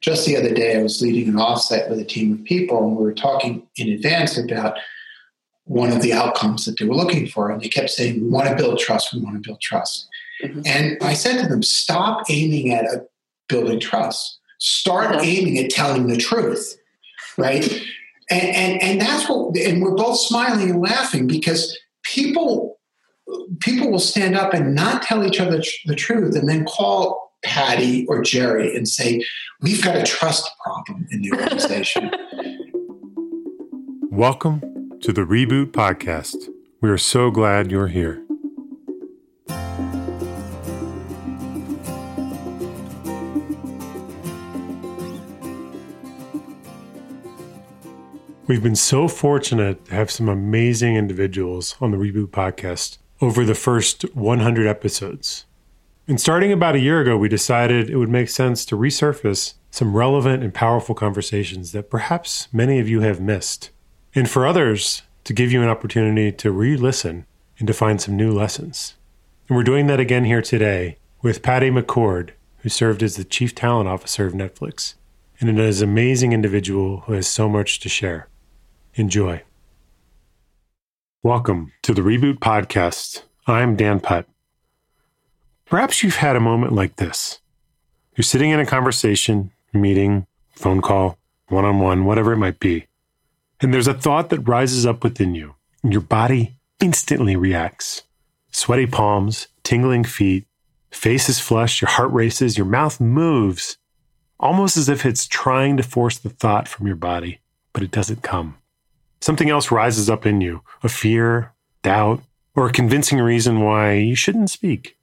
just the other day, I was leading an offsite with a team of people, and we were talking in advance about one of the outcomes that they were looking for. And they kept saying, We want to build trust, we want to build trust. Mm-hmm. And I said to them, Stop aiming at a building trust, start uh-huh. aiming at telling the truth, right? And, and, and that's what, and we're both smiling and laughing because people people will stand up and not tell each other the truth and then call Patty or Jerry and say, We've got a trust problem in the organization. Welcome to the Reboot Podcast. We are so glad you're here. We've been so fortunate to have some amazing individuals on the Reboot Podcast over the first 100 episodes. And starting about a year ago, we decided it would make sense to resurface some relevant and powerful conversations that perhaps many of you have missed. And for others, to give you an opportunity to re listen and to find some new lessons. And we're doing that again here today with Patty McCord, who served as the Chief Talent Officer of Netflix, and an amazing individual who has so much to share. Enjoy. Welcome to the Reboot Podcast. I'm Dan Putt. Perhaps you've had a moment like this. You're sitting in a conversation, meeting, phone call, one on one, whatever it might be. And there's a thought that rises up within you, and your body instantly reacts. Sweaty palms, tingling feet, face is flushed, your heart races, your mouth moves, almost as if it's trying to force the thought from your body, but it doesn't come. Something else rises up in you a fear, doubt, or a convincing reason why you shouldn't speak.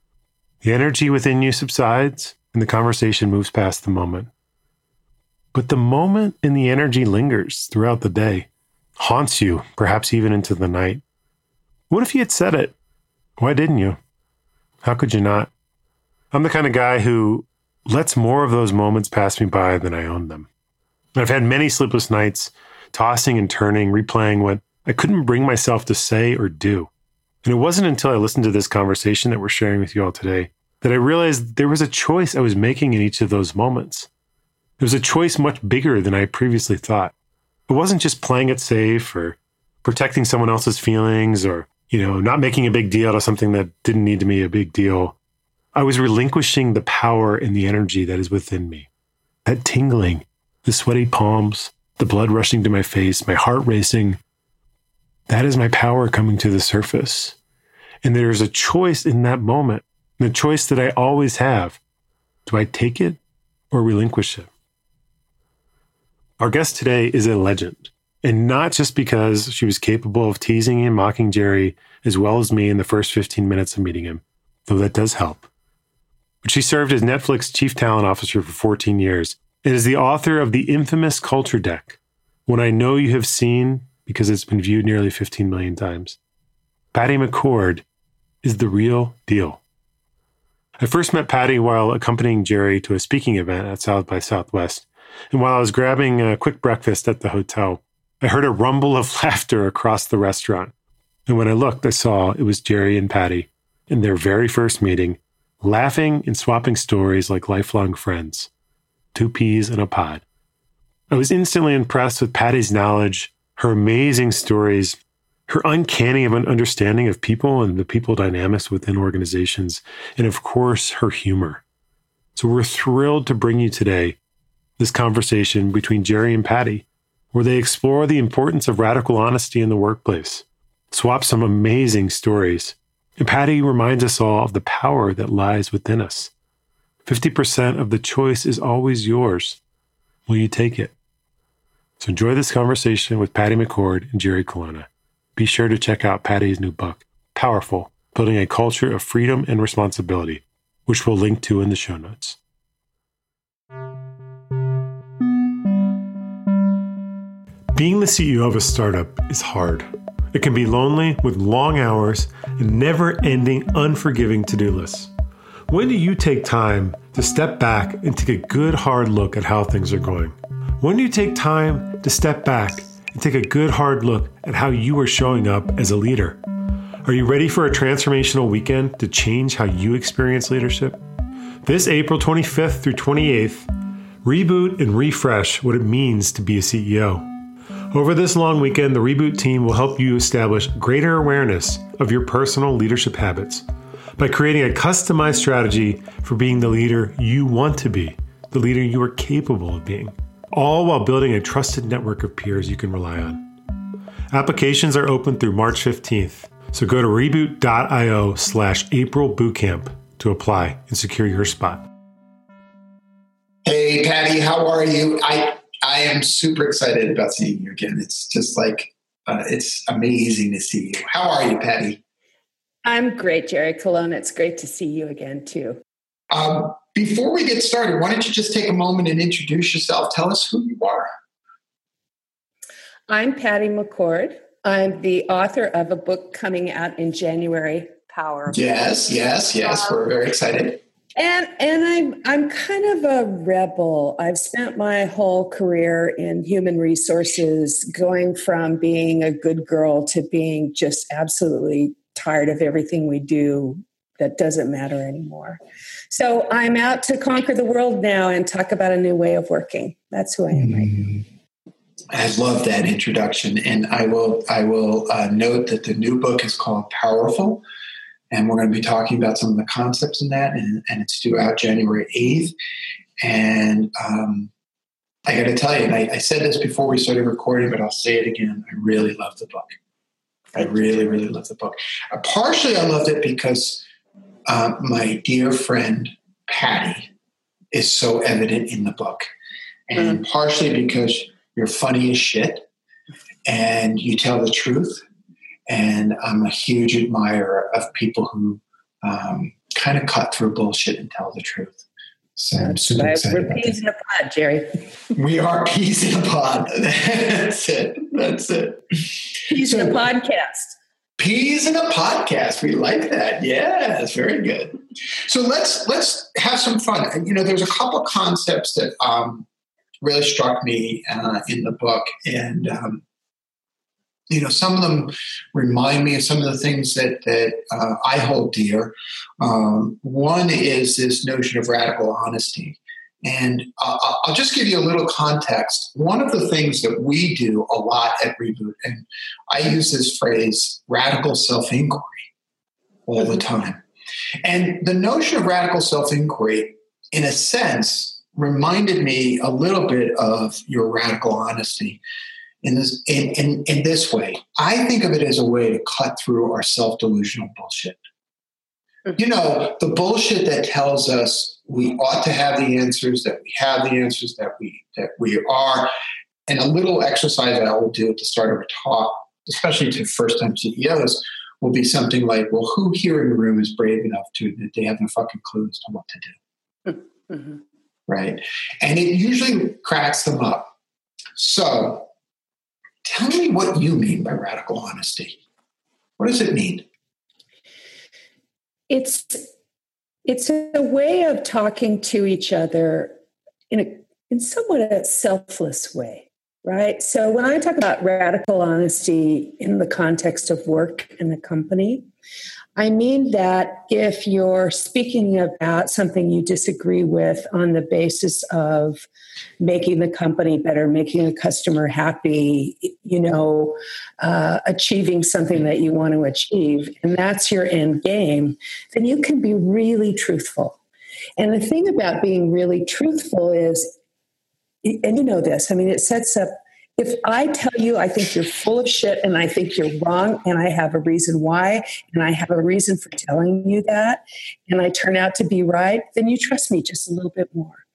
The energy within you subsides and the conversation moves past the moment. But the moment and the energy lingers throughout the day, haunts you, perhaps even into the night. What if you had said it? Why didn't you? How could you not? I'm the kind of guy who lets more of those moments pass me by than I own them. I've had many sleepless nights, tossing and turning, replaying what I couldn't bring myself to say or do. And it wasn't until I listened to this conversation that we're sharing with you all today that I realized there was a choice I was making in each of those moments. It was a choice much bigger than I previously thought. It wasn't just playing it safe or protecting someone else's feelings or, you know, not making a big deal out of something that didn't need to be a big deal. I was relinquishing the power and the energy that is within me. That tingling, the sweaty palms, the blood rushing to my face, my heart racing. That is my power coming to the surface. And there's a choice in that moment the choice that I always have do I take it or relinquish it? Our guest today is a legend, and not just because she was capable of teasing and mocking Jerry as well as me in the first 15 minutes of meeting him, though that does help. But she served as Netflix chief talent officer for 14 years and is the author of the infamous Culture Deck, one I know you have seen because it's been viewed nearly 15 million times. Patty McCord is the real deal. I first met Patty while accompanying Jerry to a speaking event at South by Southwest. And while I was grabbing a quick breakfast at the hotel, I heard a rumble of laughter across the restaurant. And when I looked, I saw it was Jerry and Patty in their very first meeting, laughing and swapping stories like lifelong friends. Two peas in a pod. I was instantly impressed with Patty's knowledge, her amazing stories, her uncanny of an understanding of people and the people dynamics within organizations, and of course, her humor. So we're thrilled to bring you today this conversation between Jerry and Patty, where they explore the importance of radical honesty in the workplace, swap some amazing stories, and Patty reminds us all of the power that lies within us. 50% of the choice is always yours. Will you take it? So enjoy this conversation with Patty McCord and Jerry Colonna be sure to check out Patty's new book, Powerful Building a Culture of Freedom and Responsibility, which we'll link to in the show notes. Being the CEO of a startup is hard. It can be lonely with long hours and never ending, unforgiving to do lists. When do you take time to step back and take a good hard look at how things are going? When do you take time to step back and take a good hard look at how you are showing up as a leader. Are you ready for a transformational weekend to change how you experience leadership? This April 25th through 28th, reboot and refresh what it means to be a CEO. Over this long weekend, the Reboot team will help you establish greater awareness of your personal leadership habits by creating a customized strategy for being the leader you want to be, the leader you are capable of being, all while building a trusted network of peers you can rely on. Applications are open through March 15th, so go to reboot.io slash April Bootcamp to apply and secure your spot. Hey, Patty, how are you? I I am super excited about seeing you again. It's just like uh, it's amazing to see you. How are you, Patty? I'm great, Jerry Colon. It's great to see you again, too. Um, before we get started, why don't you just take a moment and introduce yourself? Tell us who you are. I'm Patty McCord. I'm the author of a book coming out in January, Power. Yes, yes, yes. Um, We're very excited. And and I'm I'm kind of a rebel. I've spent my whole career in human resources, going from being a good girl to being just absolutely tired of everything we do that doesn't matter anymore. So I'm out to conquer the world now and talk about a new way of working. That's who I am right now. I love that introduction, and I will I will uh, note that the new book is called Powerful, and we're going to be talking about some of the concepts in that, and, and it's due out January eighth. And um, I got to tell you, and I, I said this before we started recording, but I'll say it again. I really love the book. I really, really love the book. Uh, partially, I loved it because uh, my dear friend Patty is so evident in the book, and mm. partially because you're funny as shit and you tell the truth. And I'm a huge admirer of people who um, kind of cut through bullshit and tell the truth. So I'm super excited. We're peas in a pod, Jerry. We are peas in a pod. That's it. That's it. Peas so, in a podcast. Peas in a podcast. We like that. Yeah, it's very good. So let's let's have some fun. You know, there's a couple concepts that um, really struck me uh, in the book, and um, you know, some of them remind me of some of the things that that uh, I hold dear. Um, one is this notion of radical honesty. And uh, I'll just give you a little context. One of the things that we do a lot at Reboot, and I use this phrase radical self inquiry all the time. And the notion of radical self inquiry, in a sense, reminded me a little bit of your radical honesty in this in, in, in this way. I think of it as a way to cut through our self-delusional bullshit. Mm-hmm. You know, the bullshit that tells us we ought to have the answers, that we have the answers, that we that we are. And a little exercise that I will do at the start of a talk, especially to first-time CEOs, will be something like, well, who here in the room is brave enough to that they have no fucking clue as to what to do? Mm-hmm. Right. And it usually cracks them up. So Tell me what you mean by radical honesty. What does it mean? It's it's a way of talking to each other in a in somewhat a selfless way, right? So when I talk about radical honesty in the context of work in the company, I mean that if you're speaking about something you disagree with on the basis of making the company better, making a customer happy, you know, uh, achieving something that you want to achieve, and that's your end game, then you can be really truthful. And the thing about being really truthful is, and you know this, I mean, it sets up if I tell you I think you're full of shit and I think you're wrong and I have a reason why and I have a reason for telling you that and I turn out to be right, then you trust me just a little bit more.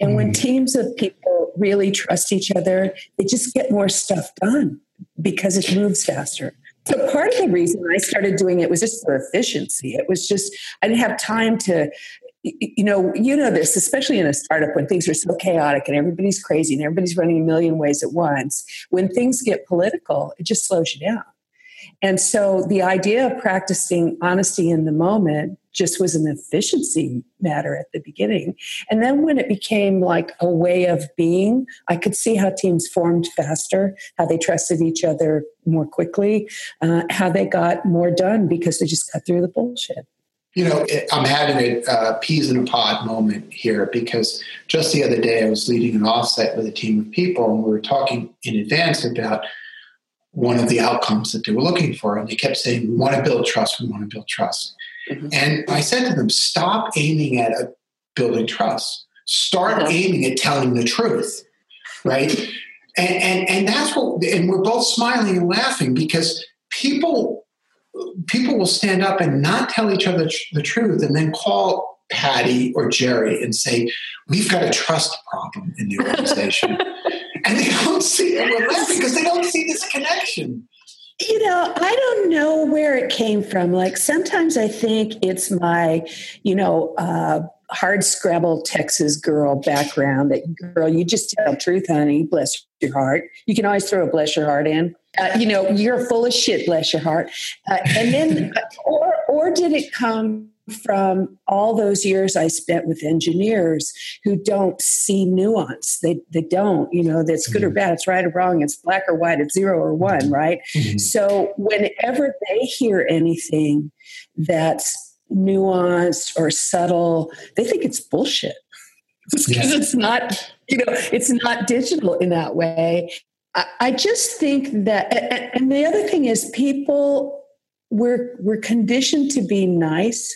And when mm-hmm. teams of people really trust each other, they just get more stuff done because it moves faster. So part of the reason I started doing it was just for efficiency. It was just I didn't have time to you know, you know this, especially in a startup when things are so chaotic and everybody's crazy and everybody's running a million ways at once. When things get political, it just slows you down. And so the idea of practicing honesty in the moment just was an efficiency matter at the beginning. And then when it became like a way of being, I could see how teams formed faster, how they trusted each other more quickly, uh, how they got more done because they just cut through the bullshit. You know, I'm having a uh, peas in a pod moment here because just the other day I was leading an offsite with a team of people and we were talking in advance about one of the outcomes that they were looking for. And they kept saying, We want to build trust, we want to build trust. Mm-hmm. And I said to them, Stop aiming at a building trust, start aiming at telling the truth, right? and, and, and that's what, and we're both smiling and laughing because people people will stand up and not tell each other the truth and then call Patty or Jerry and say, We've got a trust problem in the organization. and they don't see it. Because they don't see this connection. You know, I don't know where it came from. Like sometimes I think it's my, you know, uh, hard scrabble Texas girl background that girl, you just tell the truth, honey, bless your heart. You can always throw a bless your heart in. Uh, you know, you're full of shit, bless your heart. Uh, and then, or, or did it come from all those years I spent with engineers who don't see nuance. They, they don't, you know, that's good mm-hmm. or bad, it's right or wrong, it's black or white, it's zero or one, right? Mm-hmm. So whenever they hear anything that's nuanced or subtle, they think it's bullshit because yeah. it's not, you know, it's not digital in that way. I, just think that, and, the other thing is people, we're, we're conditioned to be nice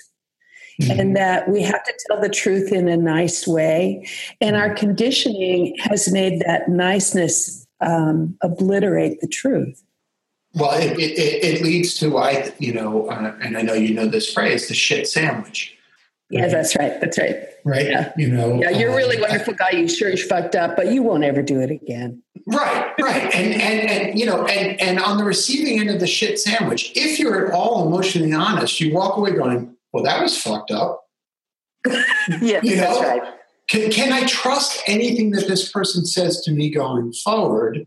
Mm-hmm. and that we have to tell the truth in a nice way. And our conditioning has made that niceness um, obliterate the truth. Well, it, it, it, leads to I, you know, uh, and I know you know this phrase, the shit sandwich. Yeah, that's right. That's right. Right. Yeah. You know. Yeah, you're a really uh, wonderful guy. You sure you fucked up, but you won't ever do it again. Right. Right. And and and you know, and and on the receiving end of the shit sandwich, if you're at all emotionally honest, you walk away going, "Well, that was fucked up." yeah, you know? that's right. Can, can I trust anything that this person says to me going forward?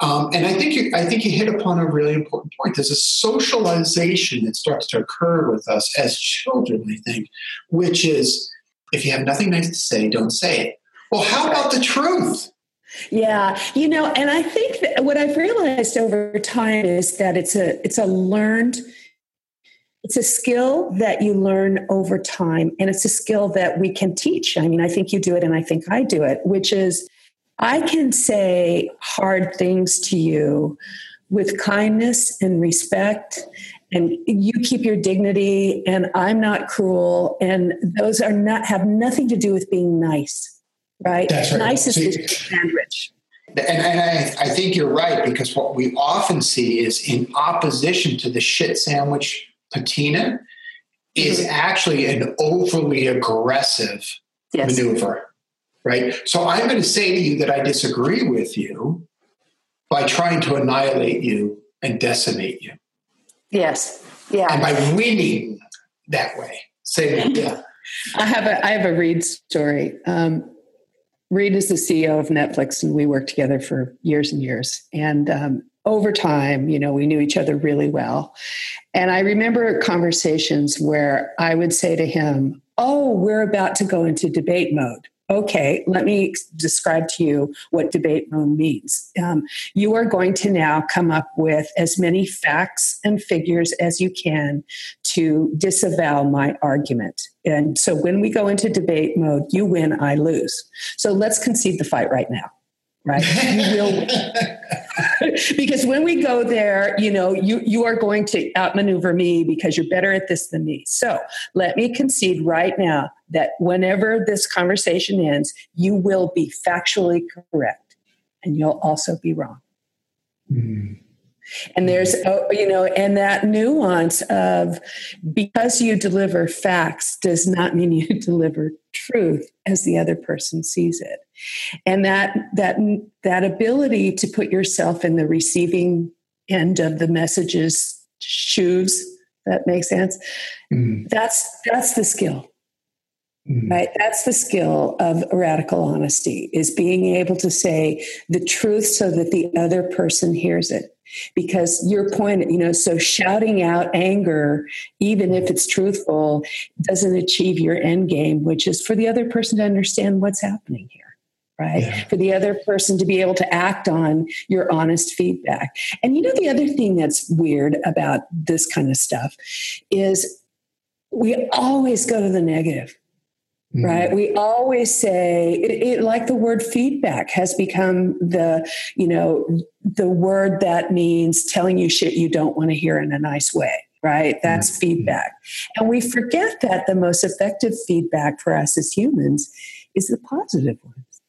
Um, and I think you, I think you hit upon a really important point. There's a socialization that starts to occur with us as children. I think, which is if you have nothing nice to say, don't say it. Well, how about the truth? Yeah, you know, and I think that what I've realized over time is that it's a it's a learned it's a skill that you learn over time and it's a skill that we can teach. I mean, I think you do it and I think I do it, which is I can say hard things to you with kindness and respect and you keep your dignity and I'm not cruel and those are not have nothing to do with being nice. Right? That's right. Nice is the sandwich. And, and I, I think you're right because what we often see is in opposition to the shit sandwich patina is mm-hmm. actually an overly aggressive yes. maneuver, right? So I'm going to say to you that I disagree with you by trying to annihilate you and decimate you. Yes. Yeah. And by winning that way. Say that. Yeah. I have a I have a Reed story. Um, Reed is the CEO of Netflix, and we worked together for years and years. And um, over time, you know, we knew each other really well. And I remember conversations where I would say to him, Oh, we're about to go into debate mode. Okay, let me describe to you what debate mode means. Um, you are going to now come up with as many facts and figures as you can to disavow my argument. And so when we go into debate mode, you win, I lose. So let's concede the fight right now right you will because when we go there you know you you are going to outmaneuver me because you're better at this than me so let me concede right now that whenever this conversation ends you will be factually correct and you'll also be wrong mm. And there's, oh, you know, and that nuance of because you deliver facts does not mean you deliver truth as the other person sees it. And that that that ability to put yourself in the receiving end of the message's shoes, that makes sense. Mm. That's that's the skill. Mm. Right? That's the skill of radical honesty is being able to say the truth so that the other person hears it because your point you know so shouting out anger even if it's truthful doesn't achieve your end game which is for the other person to understand what's happening here right yeah. for the other person to be able to act on your honest feedback and you know the other thing that's weird about this kind of stuff is we always go to the negative. Right we always say it, it, like the word feedback has become the you know the word that means telling you shit you don't want to hear in a nice way right that's mm-hmm. feedback and we forget that the most effective feedback for us as humans is the positive ones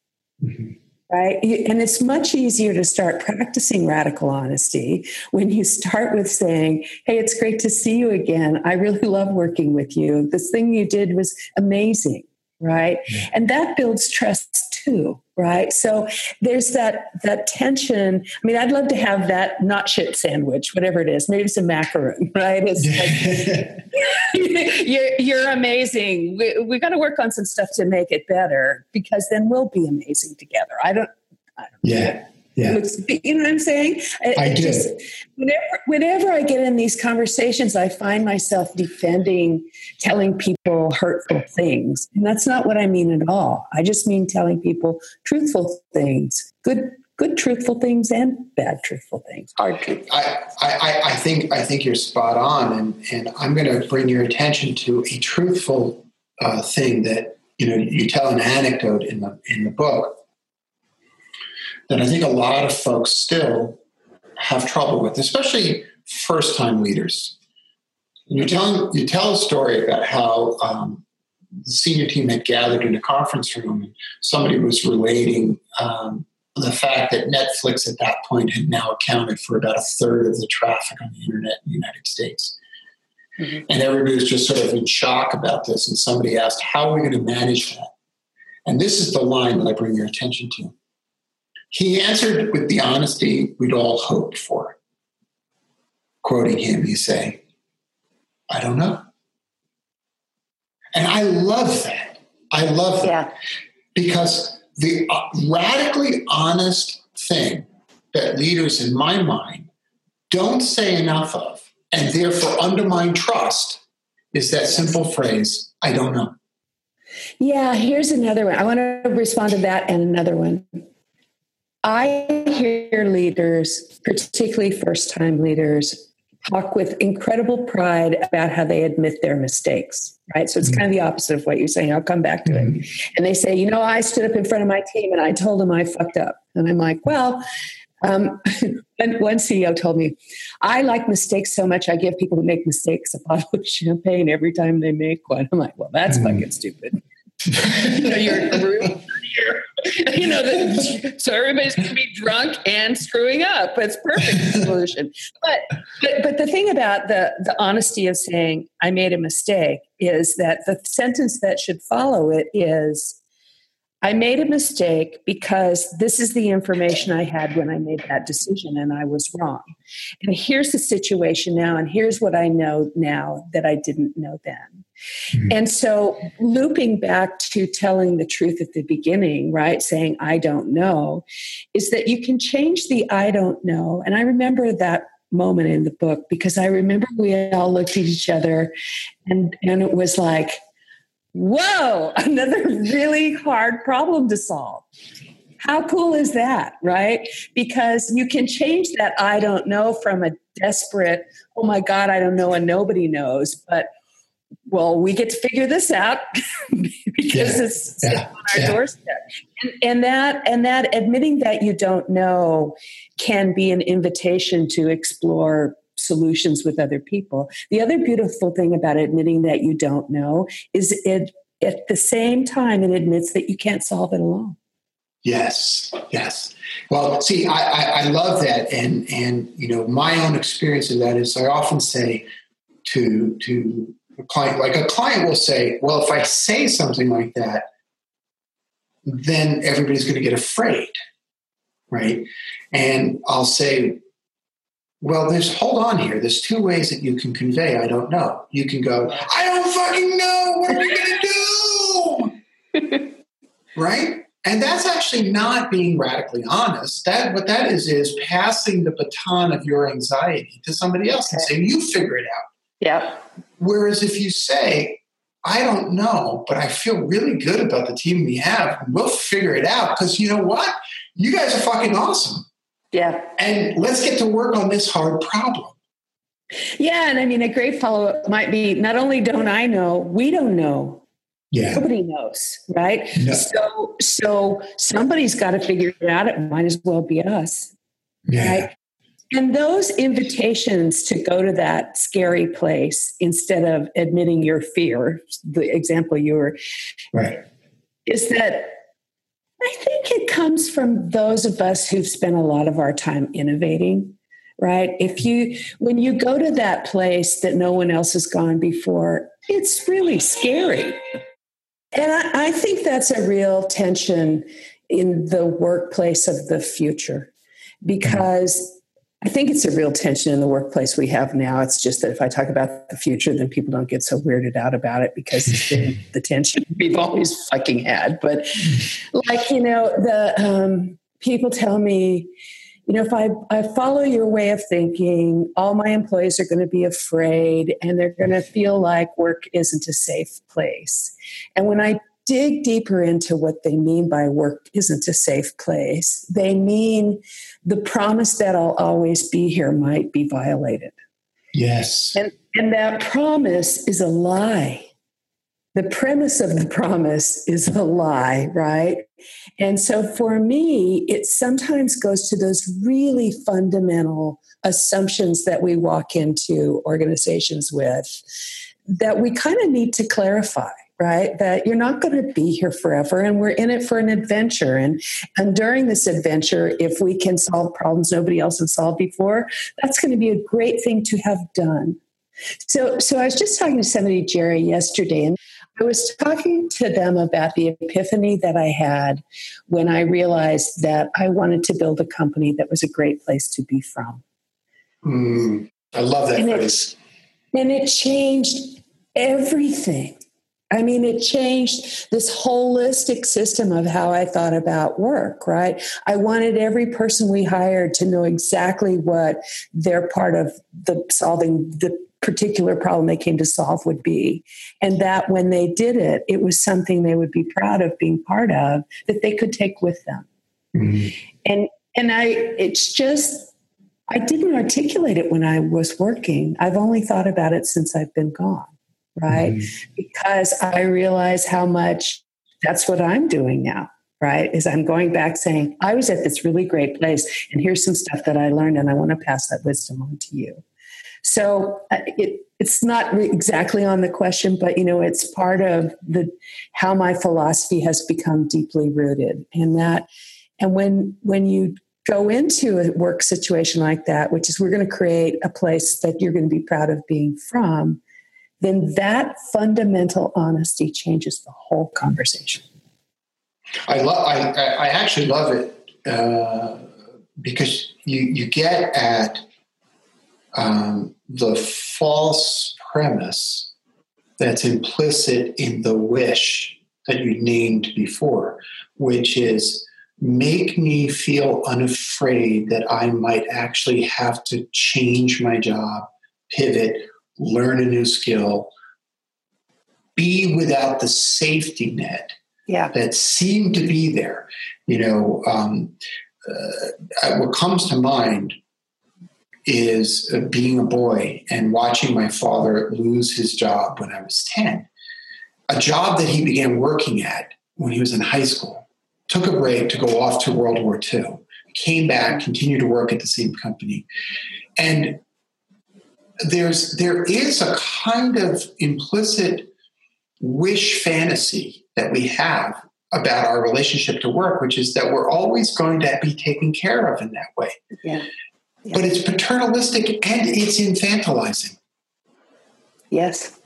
mm-hmm right? And it's much easier to start practicing radical honesty when you start with saying, Hey, it's great to see you again. I really love working with you. This thing you did was amazing right? Yeah. and that builds trust too right? So there's that that tension. I mean i'd love to have that not shit sandwich whatever it is maybe some a macaroon right? It's like, you're, you're amazing. We, we got to work on some stuff to make it better because then we'll be amazing together. I don't, I don't yeah. know. Yeah. You know what I'm saying? I do. Just, whenever, whenever I get in these conversations, I find myself defending telling people hurtful things. And that's not what I mean at all. I just mean telling people truthful things, good good truthful things and bad truthful things. Hard truth. I, I, I think I think you're spot on, and and I'm going to bring your attention to a truthful uh, thing that you know you tell an anecdote in the in the book that I think a lot of folks still have trouble with, especially first time leaders. You tell, you tell a story about how um, the senior team had gathered in a conference room and somebody was relating um, the fact that Netflix at that point had now accounted for about a third of the traffic on the internet in the United States. Mm-hmm. And everybody was just sort of in shock about this. And somebody asked, How are we going to manage that? And this is the line that I bring your attention to. He answered with the honesty we'd all hoped for. Quoting him, he say, I don't know. And I love that. I love that. Yeah. Because the uh, radically honest thing that leaders, in my mind, don't say enough of, and therefore undermine trust, is that simple phrase, I don't know. Yeah, here's another one. I want to respond to that and another one. I hear leaders, particularly first time leaders, talk with incredible pride about how they admit their mistakes, right? So it's mm-hmm. kind of the opposite of what you're saying. I'll come back to mm-hmm. it. And they say, you know, I stood up in front of my team and I told them I fucked up. And I'm like, well, um, one CEO told me, I like mistakes so much, I give people who make mistakes a bottle of champagne every time they make one. I'm like, well, that's mm-hmm. fucking stupid. you know, you're a group you know, the, so everybody's going to be drunk and screwing up. It's perfect solution. But, but but the thing about the the honesty of saying I made a mistake is that the sentence that should follow it is I made a mistake because this is the information I had when I made that decision and I was wrong. And here's the situation now, and here's what I know now that I didn't know then. Mm-hmm. And so, looping back to telling the truth at the beginning, right, saying, I don't know, is that you can change the I don't know. And I remember that moment in the book because I remember we all looked at each other and, and it was like, whoa, another really hard problem to solve. How cool is that, right? Because you can change that I don't know from a desperate, oh my God, I don't know, and nobody knows, but well, we get to figure this out because yeah, it's yeah, on our yeah. doorstep. And, and, that and that admitting that you don't know can be an invitation to explore solutions with other people. The other beautiful thing about admitting that you don't know is it at the same time it admits that you can't solve it alone. Yes, yes. Well, see, I, I, I love that, and and you know, my own experience of that is I often say to to a client, like a client will say, well, if I say something like that, then everybody's going to get afraid, right? And I'll say, well, there's hold on here. There's two ways that you can convey. I don't know. You can go, I don't fucking know. What are we gonna do? right? And that's actually not being radically honest. That what that is is passing the baton of your anxiety to somebody else and saying, "You figure it out." Yeah. Whereas if you say, I don't know, but I feel really good about the team we have. We'll figure it out because you know what? You guys are fucking awesome. Yeah. And let's get to work on this hard problem. Yeah, and I mean, a great follow up might be not only don't I know, we don't know. Yeah. Nobody knows, right? No. So, so somebody's got to figure it out. It might as well be us, Yeah. right? And those invitations to go to that scary place instead of admitting your fear, the example you were, Right. is that I think it comes from those of us who've spent a lot of our time innovating, right? If you, when you go to that place that no one else has gone before, it's really scary. And I, I think that's a real tension in the workplace of the future mm-hmm. because I think it's a real tension in the workplace we have now. It's just that if I talk about the future, then people don't get so weirded out about it because it's been the tension we've always fucking had. But like, you know, the um, people tell me, you know, if I, I follow your way of thinking, all my employees are going to be afraid and they're going to feel like work isn't a safe place. And when I dig deeper into what they mean by work isn't a safe place, they mean the promise that I'll always be here might be violated. Yes. And, and that promise is a lie. The premise of the promise is a lie, right? And so for me, it sometimes goes to those really fundamental assumptions that we walk into organizations with that we kind of need to clarify right that you're not going to be here forever and we're in it for an adventure. And and during this adventure if we can solve problems nobody else has solved before that's going to be a great thing to have done. So so i was just talking to somebody jerry yesterday and i was talking to them about the epiphany that i had when i realized that i wanted to build a company that was a great place to be from. Mm, I love that And it- and it changed everything. I mean, it changed this holistic system of how I thought about work, right? I wanted every person we hired to know exactly what their part of the solving the particular problem they came to solve would be. And that when they did it, it was something they would be proud of being part of that they could take with them. Mm, And and I it's just I didn't articulate it when I was working. I've only thought about it since I've been gone, right? mm, Because I realize how much that's what I'm doing now, right? Is I'm going back saying, I was at this really great place and here's some stuff that I learned and I want to pass that wisdom on to you. So uh, it, it's not re- exactly on the question, but you know, it's part of the how my philosophy has become deeply rooted, and that, and when when you go into a work situation like that, which is we're going to create a place that you're going to be proud of being from, then that fundamental honesty changes the whole conversation. I love. I, I actually love it uh, because you you get at um, the false premise that's implicit in the wish that you named before, which is make me feel unafraid that I might actually have to change my job, pivot, learn a new skill, be without the safety net Yeah. that seemed to be there. You know, um, uh, what comes to mind is uh, being a boy and watching my father lose his job when I was 10. A job that he began working at when he was in high school. Took a break to go off to World War II, came back, continued to work at the same company. And there's there is a kind of implicit wish fantasy that we have about our relationship to work, which is that we're always going to be taken care of in that way. Yeah. Yeah. But it's paternalistic and it's infantilizing, Yes.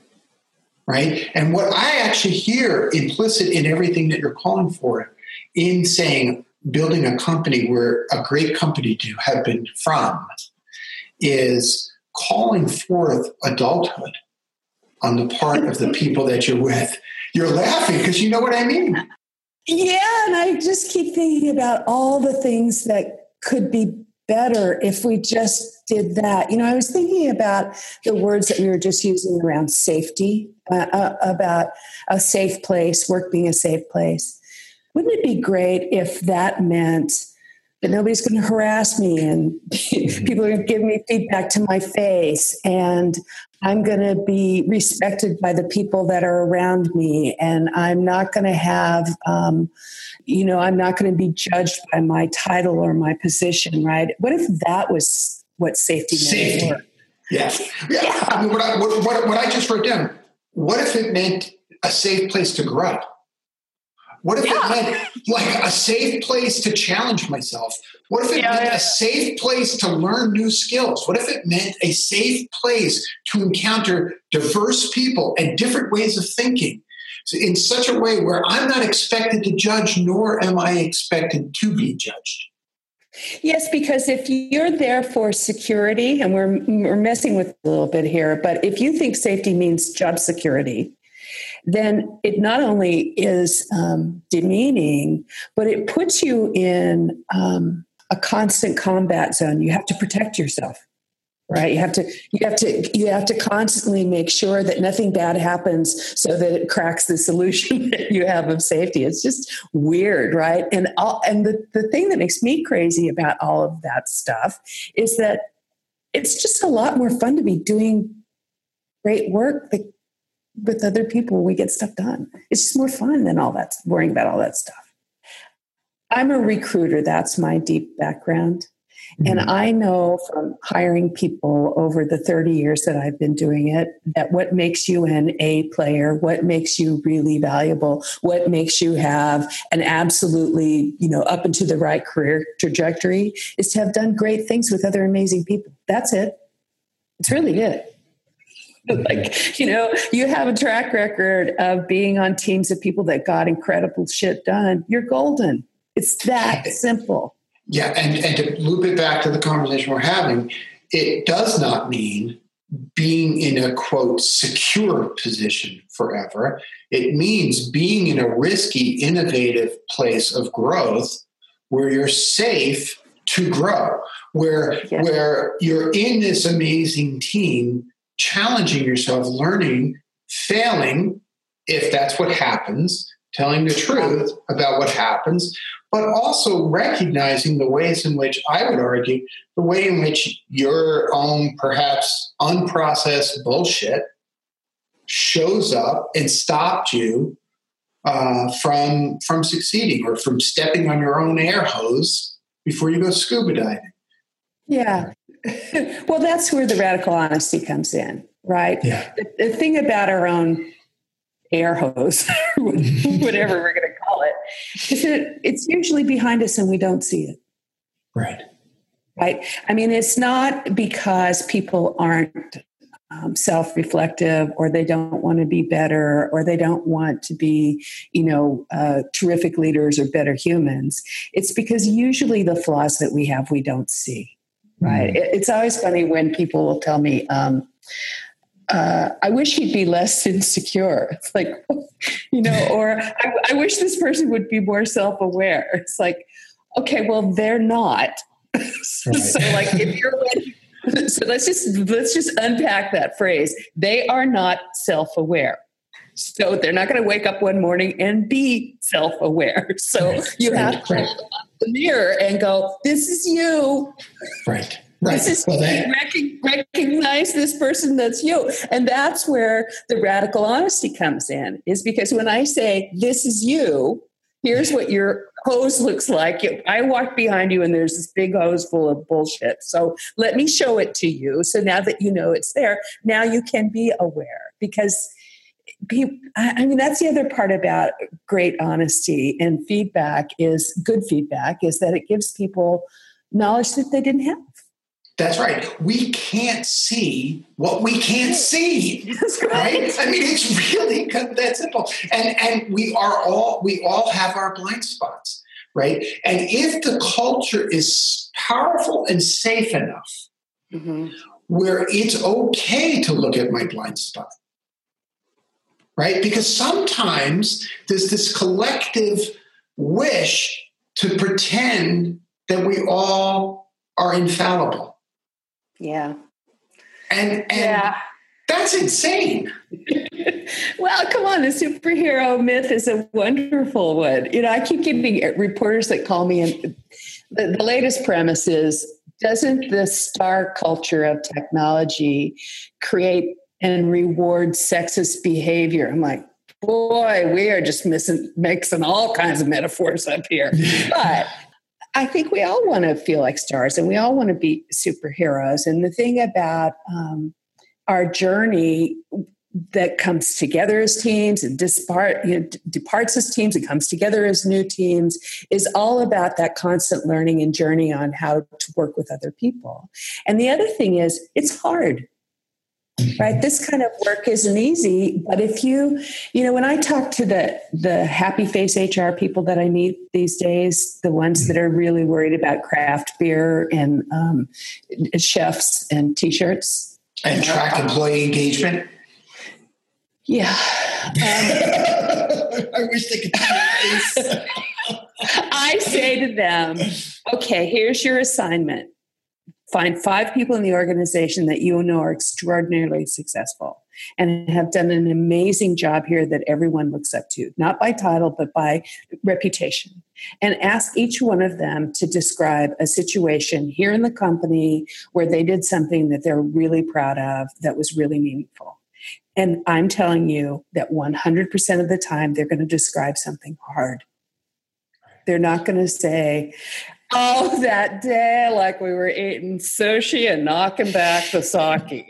right? And what I actually hear implicit in everything that you're calling for in saying building a company where a great company to have been from is calling forth adulthood on the part of the people that you're with. You're laughing because you know what I mean. Yeah, and I just keep thinking about all the things that could be better if we just did that. You know, I was thinking about the words that we were just using around safety, uh, uh, about a safe place, work being a safe place. Wouldn't it be great if that meant but nobody's going to harass me and people are going to give me feedback to my face and i'm going to be respected by the people that are around me and i'm not going to have um, you know i'm not going to be judged by my title or my position right what if that was what safety, safety. Were? Yeah. yeah. yeah. I mean, what, I, what, what, what I just wrote down, what if it meant a safe place to grow? What if yeah. it meant like a safe place to challenge myself? What if it yeah, meant yeah. a safe place to learn new skills? What if it meant a safe place to encounter diverse people and different ways of thinking in such a way where I'm not expected to judge, nor am I expected to be judged? Yes, because if you're there for security, and we're, we're messing with a little bit here, but if you think safety means job security, then it not only is um, demeaning, but it puts you in um, a constant combat zone. You have to protect yourself right? You have to you have to you have to constantly make sure that nothing bad happens so that it cracks the solution that you have of safety. It's just weird right? And all and the, the thing that makes me crazy about all of that stuff is that it's just a lot more fun to be doing great work with other people we get stuff done it's just more fun than all that worrying about all that stuff i'm a recruiter that's my deep background and mm-hmm. I know from hiring people over the 30 years that I've been doing it that what makes you an A player, what makes you really valuable, what makes you have an absolutely, you know, up into the right career trajectory is to have done great things with other amazing people. That's it. It's really it. like, you know, you have a track record of being on teams of people that got incredible shit done. You're golden. It's that simple. Yeah, and, and to loop it back to the conversation we're having, it does not mean being in a quote secure position forever. It means being in a risky, innovative place of growth where you're safe to grow, where yeah. where you're in this amazing team, challenging yourself, learning, failing, if that's what happens, telling the truth about what happens, but also recognizing the ways in which I would argue the way in which your own perhaps unprocessed bullshit shows up and stopped you uh, from from succeeding or from stepping on your own air hose before you go scuba diving. Yeah. well, that's where the radical honesty comes in, right? Yeah. The, the thing about our own air hose, whatever we're going to call it, is that it's usually behind us and we don't see it. Right. Right. I mean, it's not because people aren't um, self-reflective or they don't want to be better or they don't want to be you know uh, terrific leaders or better humans it's because usually the flaws that we have we don't see right mm. it, it's always funny when people will tell me um, uh, I wish he'd be less insecure. It's like, you know, or I, I wish this person would be more self aware. It's like, okay, well, they're not. so, right. so, like, if you're so let's just let's just unpack that phrase. They are not self aware. So they're not going to wake up one morning and be self aware. So you have to the mirror and go, "This is you." Right. Right. This is well, recognize this person that's you. And that's where the radical honesty comes in, is because when I say, this is you, here's what your hose looks like. I walk behind you and there's this big hose full of bullshit. So let me show it to you. So now that you know it's there, now you can be aware because. I mean, that's the other part about great honesty and feedback is good feedback is that it gives people knowledge that they didn't have. That's right. We can't see what we can't see. right. I mean, it's really that simple. And and we are all we all have our blind spots, right? And if the culture is powerful and safe enough, mm-hmm. where it's okay to look at my blind spot, right? Because sometimes there's this collective wish to pretend that we all are infallible yeah. And, and yeah. that's insane. well, come on, the superhero myth is a wonderful one. You know, I keep getting reporters that call me and the, the latest premise is doesn't the star culture of technology create and reward sexist behavior? I'm like, boy, we are just missing, mixing all kinds of metaphors up here. but I think we all want to feel like stars and we all want to be superheroes. And the thing about um, our journey that comes together as teams and dispart, you know, departs as teams and comes together as new teams is all about that constant learning and journey on how to work with other people. And the other thing is, it's hard right? This kind of work isn't easy but if you you know when i talk to the the happy face hr people that i meet these days the ones that are really worried about craft beer and um, chefs and t-shirts. And track employee engagement? Yeah. Um, i wish they could i say to them okay here's your assignment find five people in the organization that you know are extraordinarily successful and have done an amazing job here that everyone looks up to, not by title, but by reputation. And ask each one of them to describe a situation here in the company where they did something that they're really proud of that was really meaningful. And I'm telling you that 100% of the time, they're going to describe something hard. They're not going to say, Oh, that day, like we were eating sushi and knocking back the sake.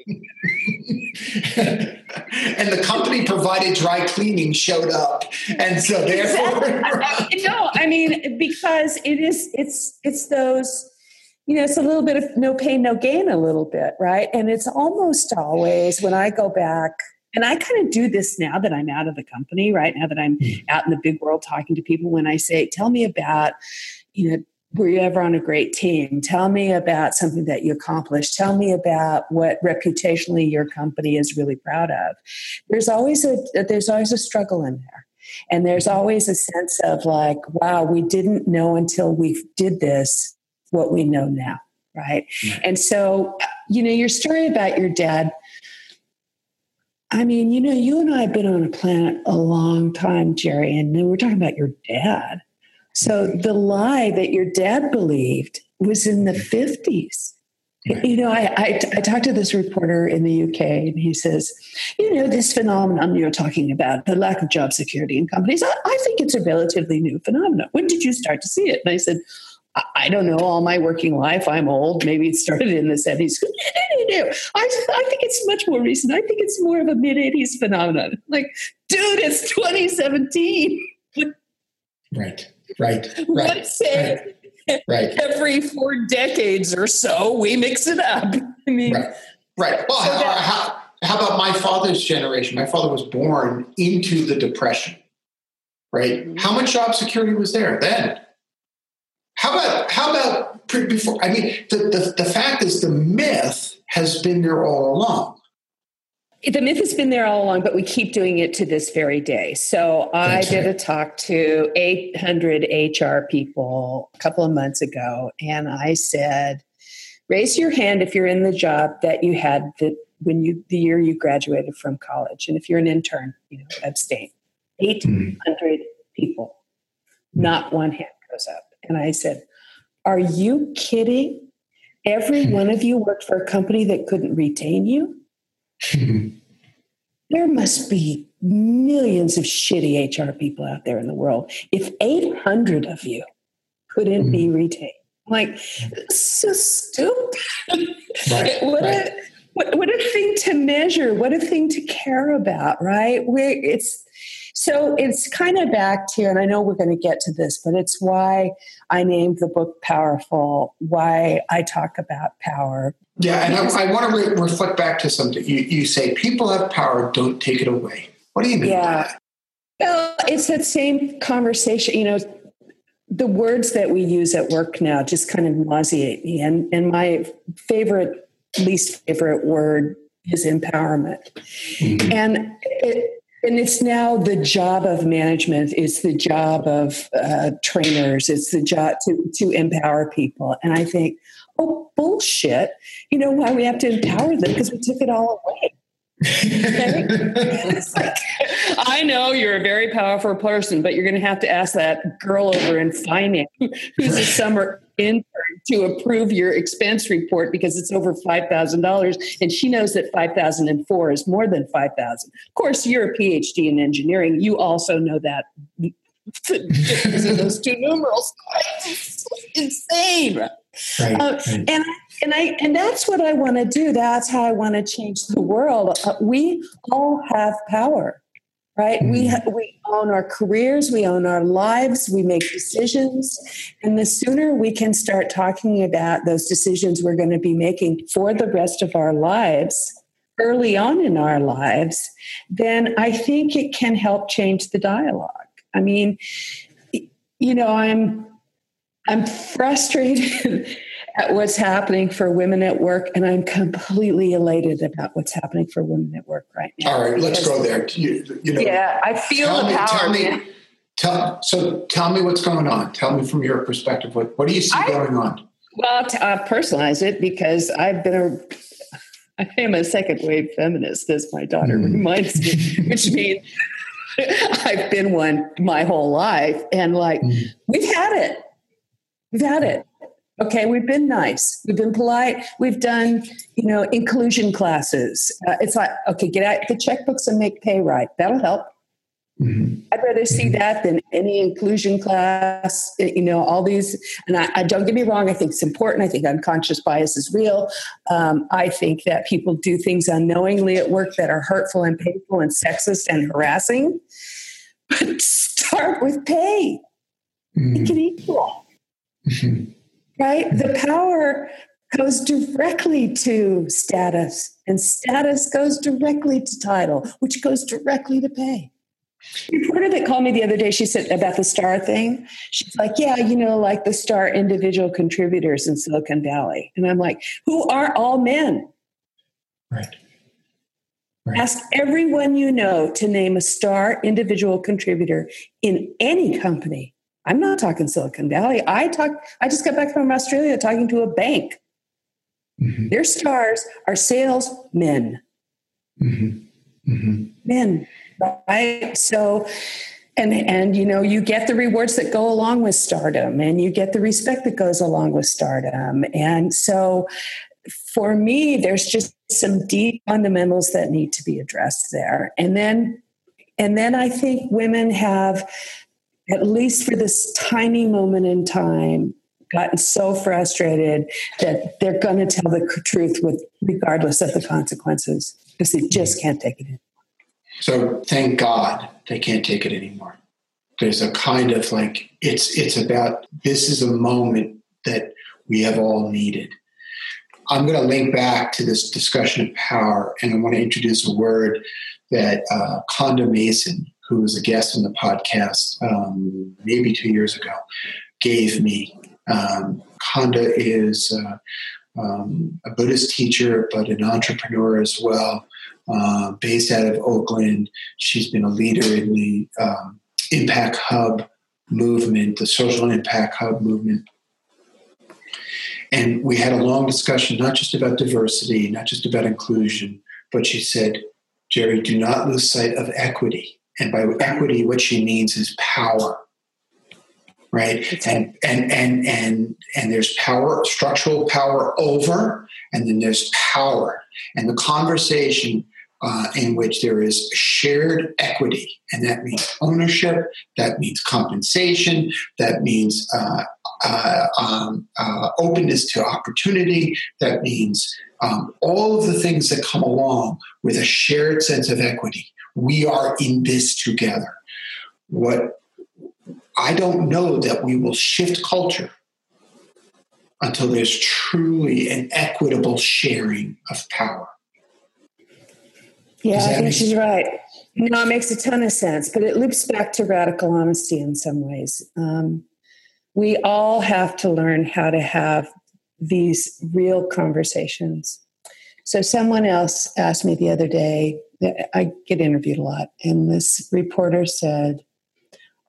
and the company provided dry cleaning showed up. And so therefore No, I mean, because it is it's it's those you know, it's a little bit of no pain, no gain, a little bit, right? And it's almost always when I go back, and I kind of do this now that I'm out of the company, right? Now that I'm hmm. out in the big world talking to people, when I say, tell me about, you know, were you ever on a great team? Tell me about something that you accomplished. Tell me about what reputationally your company is really proud of. There's always a there's always a struggle in there. And there's always a sense of like, wow, we didn't know until we did this what we know now. Right. Mm-hmm. And so, you know, your story about your dad, I mean, you know, you and I have been on a planet a long time, Jerry, and we're talking about your dad. So the lie that your dad believed was in the mm-hmm. 50s. You know, I, I, I, talked to this reporter in the UK, and he says, you know, this phenomenon you're talking about, the lack of job security in companies, I, I think it's a relatively new phenomenon. When did you start to see it? And I said, I, I don't know, all my working life, I'm old. Maybe it started in the 70s. No, no, no. I, I think it's much more recent. I think it's more of a mid 80s phenomenon. Like, dude, it's 2017. Right. Right. Right. Let's say right. every four decades or so, we mix it up. I mean, right. Right. Well, so how, that, how, how about my father's generation? My father was born into the Depression, right? Mm-hmm. How much job security was there then? How about how about before? I mean, the, the, the fact is, the myth has been there all along the myth has been there all along, but we keep doing it to this very day. So I did a talk to 800 HR people a couple of months ago, and I said, "Raise your hand if you're in the job that you had the when you the year you graduated from college, and if you're an intern, you know, abstain." 800 mm-hmm. people, not one hand goes up, and I said, "Are you kidding? Every one of you worked for a company that couldn't retain you." there must be millions of shitty HR people out there in the world. If 800 of you couldn't mm-hmm. be retained, like, so stupid. Right, what, right. A, what, what a thing to measure, what a thing to care about, right? Where it's so it's kind of back to, and I know we're going to get to this, but it's why I named the book Powerful, why I talk about power. Yeah, and I, I want to re- reflect back to something. You, you say people have power, don't take it away. What do you mean? Yeah. Well, it's that same conversation. You know, the words that we use at work now just kind of nauseate me. And, and my favorite, least favorite word is empowerment. Mm-hmm. And it, and it's now the job of management. It's the job of uh, trainers. It's the job to, to empower people. And i think oh bullshit. You know why we have to empower them? Because we took it all away. Like, I know you're a very powerful person, but you're going to have to ask that girl over in finance who's a summer intern to approve your expense report because it's over $5,000 and she knows that 5004 is more than 5000 Of course, you're a PhD in engineering. You also know that those two numerals. It's insane. Right, uh, right. And and I and that's what I want to do. That's how I want to change the world. Uh, we all have power, right? Mm. We we own our careers, we own our lives, we make decisions, and the sooner we can start talking about those decisions we're going to be making for the rest of our lives early on in our lives, then I think it can help change the dialogue. I mean, you know, I'm I'm frustrated at what's happening for women at work, and I'm completely elated about what's happening for women at work right now. All right, let's go there. You, you know, yeah, I feel the me, power. Tell me, tell, so tell me what's going on. Tell me from your perspective, what, what do you see I, going on? Well, to uh, personalize it because I've been a I am a second wave feminist, as my daughter mm. reminds me, which means I've been one my whole life. And like, mm. we've had it. We've had it. Okay, we've been nice. We've been polite. We've done, you know, inclusion classes. Uh, it's like, okay, get out the checkbooks and make pay right. That'll help. Mm-hmm. I'd rather see that than any inclusion class. You know, all these. And I, I, don't get me wrong. I think it's important. I think unconscious bias is real. Um, I think that people do things unknowingly at work that are hurtful and painful and sexist and harassing. But start with pay. Mm-hmm. Make it equal. Mm-hmm. Right. The power goes directly to status, and status goes directly to title, which goes directly to pay A reporter that called me the other day, she said about the star thing. She's like, Yeah, you know, like the star individual contributors in Silicon Valley. And I'm like, Who are all men? Right. right. Ask everyone you know to name a star individual contributor in any company. I'm not talking Silicon Valley. I talk I just got back from Australia talking to a bank. Mm-hmm. Their stars are salesmen. Mm-hmm. Mm-hmm. Men right? So, and and you know you get the rewards that go along with stardom, and you get the respect that goes along with stardom, and so for me, there's just some deep fundamentals that need to be addressed there, and then and then I think women have at least for this tiny moment in time gotten so frustrated that they're going to tell the truth with regardless of the consequences because they just can't take it in so thank God they can't take it anymore. There's a kind of like it's it's about this is a moment that we have all needed. I'm going to link back to this discussion of power, and I want to introduce a word that uh, Konda Mason, who was a guest on the podcast um, maybe two years ago, gave me. Um, Konda is uh, um, a Buddhist teacher, but an entrepreneur as well uh, based out of Oakland. She's been a leader in the um, Impact Hub movement, the Social Impact Hub movement. And we had a long discussion, not just about diversity, not just about inclusion, but she said, Jerry, do not lose sight of equity. And by equity, what she means is power right and and and and and there's power structural power over and then there's power and the conversation uh, in which there is shared equity, and that means ownership, that means compensation, that means uh, uh, um, uh, openness to opportunity, that means um, all of the things that come along with a shared sense of equity. We are in this together. What I don't know that we will shift culture until there's truly an equitable sharing of power. Yeah, I think she's right. No, it makes a ton of sense, but it loops back to radical honesty in some ways. Um, we all have to learn how to have these real conversations. So, someone else asked me the other day, I get interviewed a lot, and this reporter said,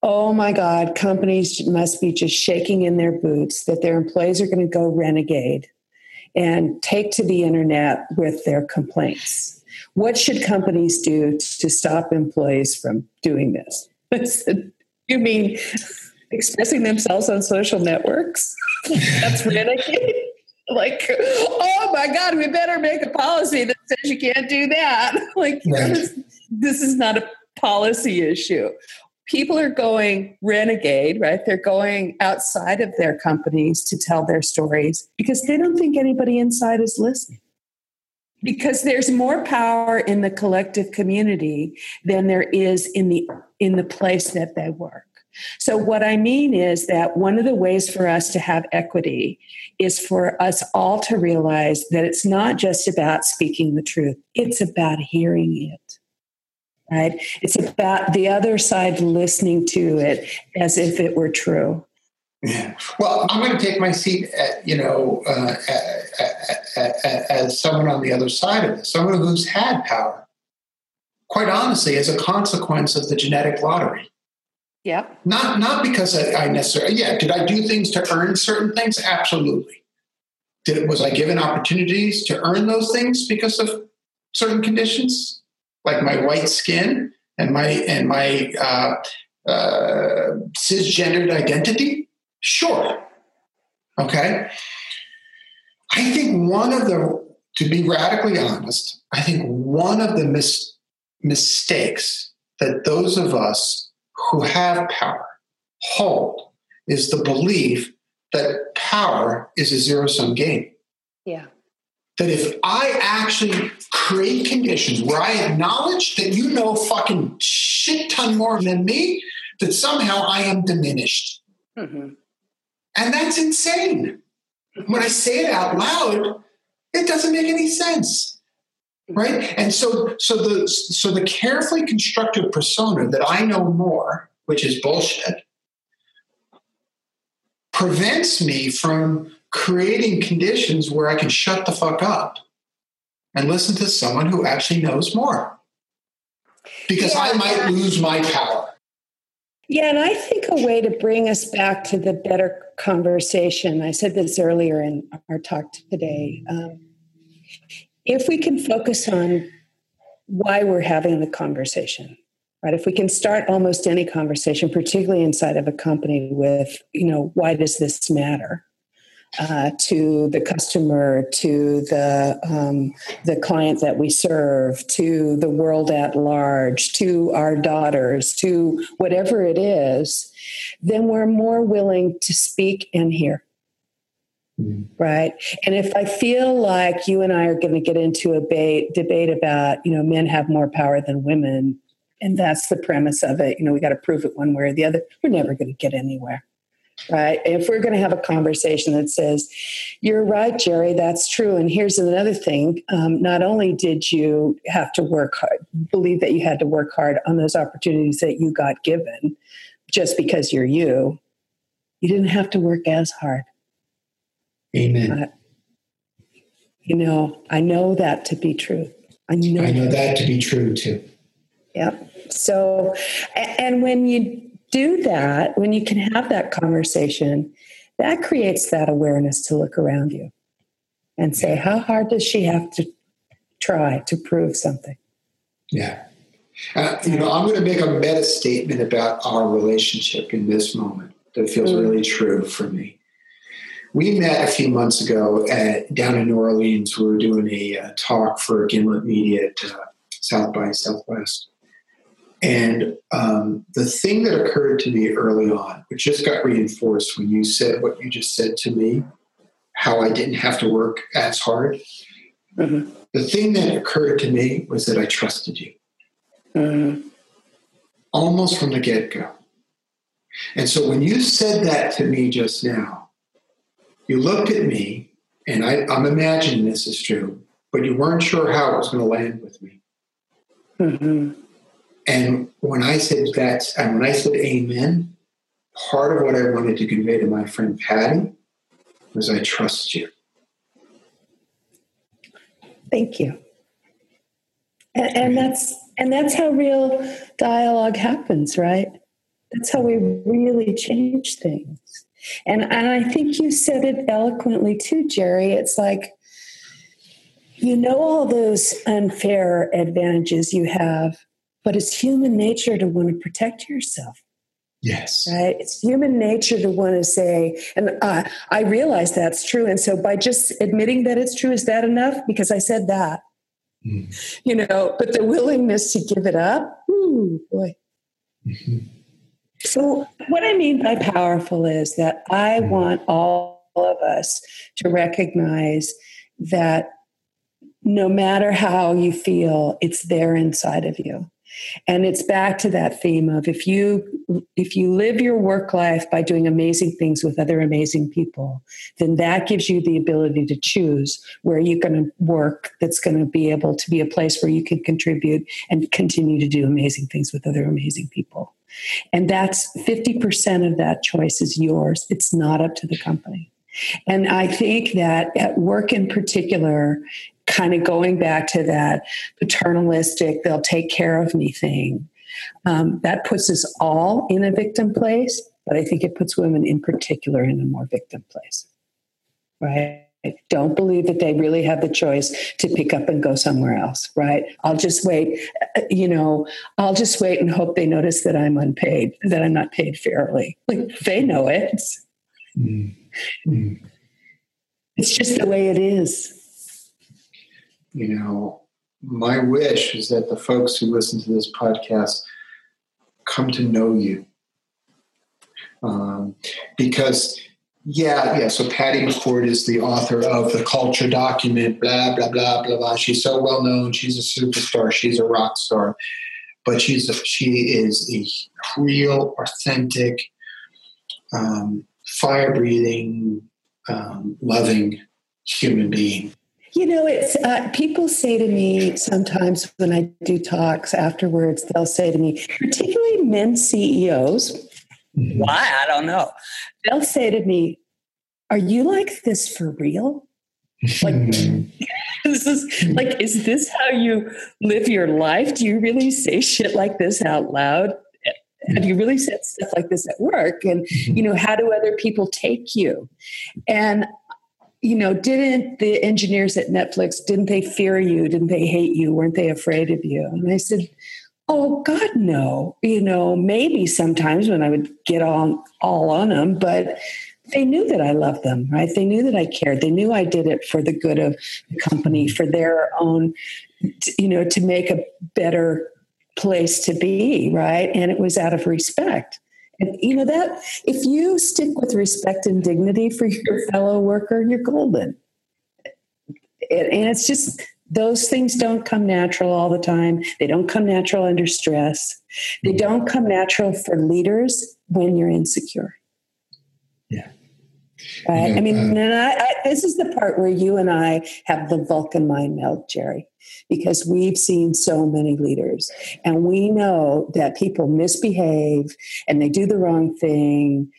Oh my God, companies must be just shaking in their boots that their employees are going to go renegade and take to the internet with their complaints What should companies do to stop employees from doing this? you mean expressing themselves on social networks? That's renegade. like, oh my God, we better make a policy that says you can't do that. Like, right. this, this is not a policy issue. People are going renegade, right? They're going outside of their companies to tell their stories because they don't think anybody inside is listening. Because there's more power in the collective community than there is in the in the place that they work. So, what I mean is that one of the ways for us to have equity is for us all to realize that it's not just about speaking the truth, it's about hearing it. Right? It's about the other side listening to it as if it were true. Yeah. Well, I'm going to take my seat, at, you know, uh, as someone on the other side of this, someone who's had power. Quite honestly, as a consequence of the genetic lottery. Yep. Not not because I, I, necessarily yeah. Did I do things to earn certain things? Absolutely. Did was I given opportunities to earn those things because of certain conditions, like my white skin and my and my uh, uh, cisgendered identity? Sure. Okay. I think one of the to be radically honest, I think one of the mis- mistakes that those of us who have power hold is the belief that power is a zero sum game. Yeah. That if I actually create conditions where I acknowledge that you know fucking shit ton more than me, that somehow I am diminished. Mm-hmm. And that's insane. When I say it out loud, it doesn't make any sense right? And so so the so the carefully constructed persona that i know more which is bullshit prevents me from creating conditions where i can shut the fuck up and listen to someone who actually knows more. Because yeah. i might lose my power. Yeah, and I think a way to bring us back to the better conversation, I said this earlier in our talk today, um, if we can focus on why we're having the conversation right? If we can start almost any conversation particularly inside of a company with you know why does this matter uh, to the customer to the um, the client that we serve to the world at large to our daughters to whatever it is then we're more willing to speak and hear Right. And if I feel like you and I are going to get into a debate, about, you know, men have more power than women, and that's the premise of it, you know, we got to prove it one way or the other, we're never going to get anywhere. Right. If we're going to have a conversation that says, you're right, Jerry, that's true. And here's another thing um, not only did you have to work hard, believe that you had to work hard on those opportunities that you got given just because you're you, you didn't have to work as hard Amen. Uh, you know, I know that to be true. I know, I know that to be true too. Yep. So, and when you do that, when you can have that conversation, that creates that awareness to look around you and say, how hard does she have to try to prove something? Yeah. Uh, you know, I'm going to make a meta statement about our relationship in this moment that feels mm. really true for me we met a few months ago at, down in New Orleans. We were doing a uh, talk for Gimlet Media at uh, South by Southwest. And um, the thing that occurred to me early on, which just got reinforced when you said what you just said to me, how I didn't have to work as hard. Mm-hmm. The thing that occurred to me was that I trusted you. Mm-hmm. Almost from the get go. And so when you said that to me just now, you looked at me, and I, am I'm imagining this is true, but you weren't sure how it was going to land with me. Mm-hmm. And when I said that, and when I said amen, part of what I wanted to convey to my friend Patty was I trust you. Thank you. And, and that's and that's how real dialogue happens, right? That's how we really change things. And, and I think you said it eloquently too, Jerry. It's like, You know all those unfair advantages you have, but it's human nature to want to protect yourself. Yes. Right. It's human nature to want to say, and uh, I realize that's true. And so by just admitting that it's true, is that enough? Because I said that. Mm. You know, but the willingness to give it up, ooh, boy. Mm-hmm. So, what I mean by powerful is that I mm. want all of us to recognize that no matter how you feel, it's there inside of you and it's back to that theme of if you if you live your work life by doing amazing things with other amazing people then that gives you the ability to choose where you're going to work that's going to be able to be a place where you can contribute and continue to do amazing things with other amazing people and that's 50% of that choice is yours it's not up to the company and I think that at work in particular, kind of going back to that paternalistic, they'll take care of me thing. Um, that puts us all in a victim place, but I think it puts women in particular in a more victim place. Right? I don't believe that they really have the choice to pick up and go somewhere else, right? I'll just wait, uh, you know, I'll just wait and hope they notice that I'm unpaid, that I'm not paid fairly. Like they know it. Mm-hmm. It's just the way it is you know, my wish is that the folks who listen to this podcast come to know you. Um, because, yeah, yeah, so Patty McCord is the author of the culture document, blah, blah, blah, blah, blah. She's so well known. She's a superstar. She's a rock star. But she's a, she is a real, authentic, um, fire breathing, um, loving human being. You know, it's uh, people say to me sometimes when I do talks afterwards, they'll say to me, particularly men CEOs. Why? I don't know. They'll say to me, Are you like this for real? Like, this is like, is this how you live your life? Do you really say shit like this out loud? Have you really said stuff like this at work? And, mm-hmm. you know, how do other people take you? And you know, didn't the engineers at Netflix, didn't they fear you? Didn't they hate you? Weren't they afraid of you? And I said, Oh God, no. You know, maybe sometimes when I would get on all on them, but they knew that I loved them, right? They knew that I cared. They knew I did it for the good of the company, for their own, you know, to make a better place to be, right? And it was out of respect. And you know that if you stick with respect and dignity for your fellow worker, you're golden. And it's just those things don't come natural all the time. They don't come natural under stress. They don't come natural for leaders when you're insecure. Yeah. Right. I mean, uh, and I, I, this is the part where you and I have the Vulcan mind meld, Jerry because we've seen so many leaders and we know that people misbehave and they do the wrong thing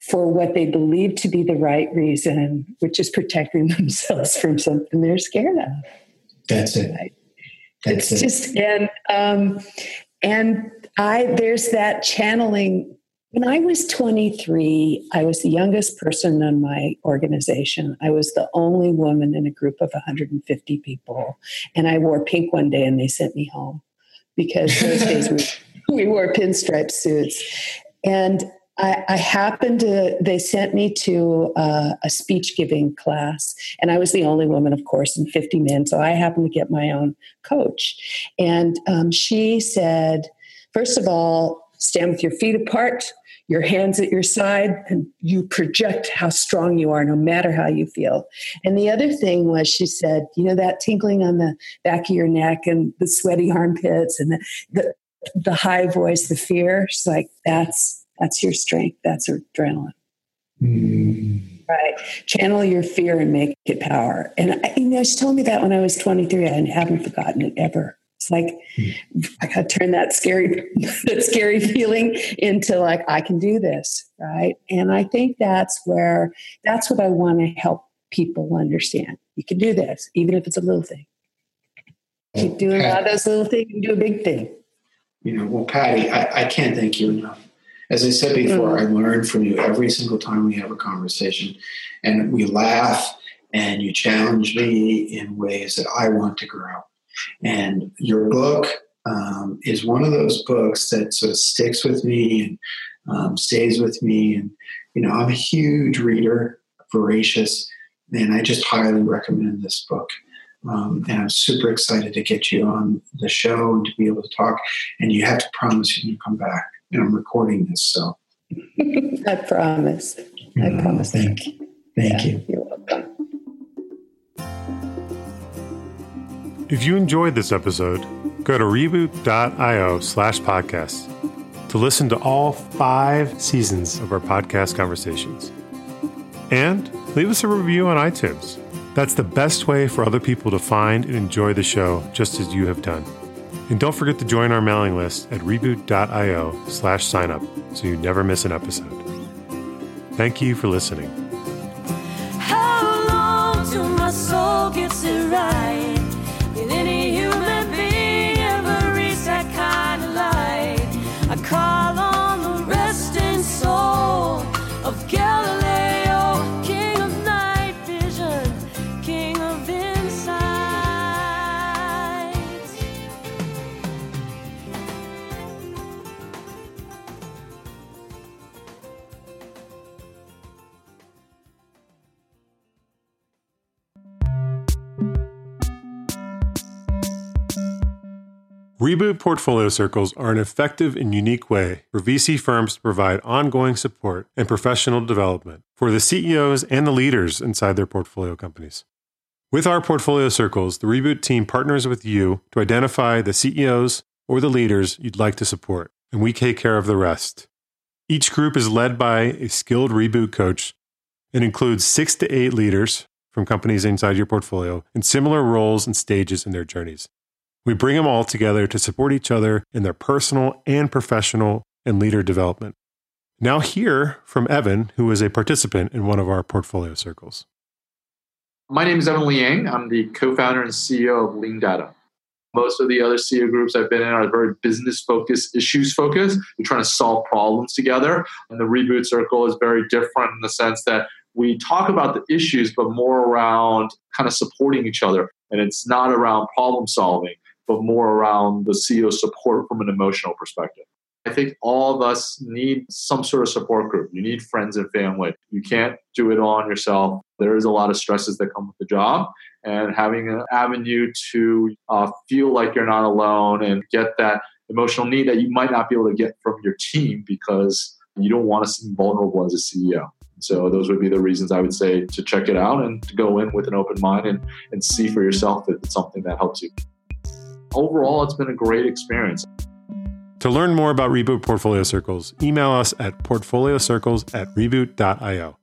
for what they believe to be the right reason, which is protecting themselves from something they're scared of. That's it. That's it's it. just and um, and I there's that channeling when I was 23, I was the youngest person in my organization. I was the only woman in a group of 150 people. And I wore pink one day and they sent me home because those days we, we wore pinstripe suits. And I, I, happened to, they sent me to uh, a speech giving class, and I was the only woman, of course, and 50 men. So I happened to get my own coach. And um, she said, first of all, stand with your feet apart, your hands at your side, and you project how strong you are no matter how you feel. And the other thing was, she said, you know, that tinkling on the back of your neck and the sweaty armpits and the, the, the high voice, the fear. She's like, that's that's your strength. That's adrenaline. Mm. Right. Channel your fear and make it power. And I, you know, she told me that when I was 23. I haven't forgotten it ever. It's like I got to turn that scary, that scary feeling into like I can do this, right? And I think that's where that's what I want to help people understand. You can do this, even if it's a little thing. Keep doing a lot of those little things and do a big thing. You know, well, Patty, I, I can't thank you enough. As I said before, mm. I learn from you every single time we have a conversation, and we laugh and you challenge me in ways that I want to grow. And your book um, is one of those books that sort of sticks with me and um, stays with me. And, you know, I'm a huge reader, voracious, and I just highly recommend this book. Um, and I'm super excited to get you on the show and to be able to talk. And you have to promise you're going to come back. And I'm recording this, so. I promise. I Oh, promise. thank you. Thank Yeah, you. You're welcome. If you enjoyed this episode, go to reboot.io slash podcast to listen to all five seasons of our podcast conversations. And leave us a review on iTunes. That's the best way for other people to find and enjoy the show just as you have done. And don't forget to join our mailing list at reboot.io slash sign up so you never miss an episode. Thank you for listening. Reboot portfolio circles are an effective and unique way for VC firms to provide ongoing support and professional development for the CEOs and the leaders inside their portfolio companies. With our portfolio circles, the Reboot team partners with you to identify the CEOs or the leaders you'd like to support, and we take care of the rest. Each group is led by a skilled Reboot coach and includes six to eight leaders from companies inside your portfolio in similar roles and stages in their journeys. We bring them all together to support each other in their personal and professional and leader development. Now, hear from Evan, who is a participant in one of our portfolio circles. My name is Evan Liang. I'm the co-founder and CEO of Lean Data. Most of the other CEO groups I've been in are very business focused, issues focused. We're trying to solve problems together. And the Reboot Circle is very different in the sense that we talk about the issues, but more around kind of supporting each other. And it's not around problem solving, but more around the CEO support from an emotional perspective. I think all of us need some sort of support group. You need friends and family. You can't do it all on yourself. There is a lot of stresses that come with the job, and having an avenue to uh, feel like you're not alone and get that emotional need that you might not be able to get from your team because you don't want to seem vulnerable as a CEO. So those would be the reasons I would say to check it out and to go in with an open mind and, and see for yourself if it's something that helps you. Overall, it's been a great experience. To learn more about Reboot Portfolio Circles, email us at portfoliocircles at reboot.io.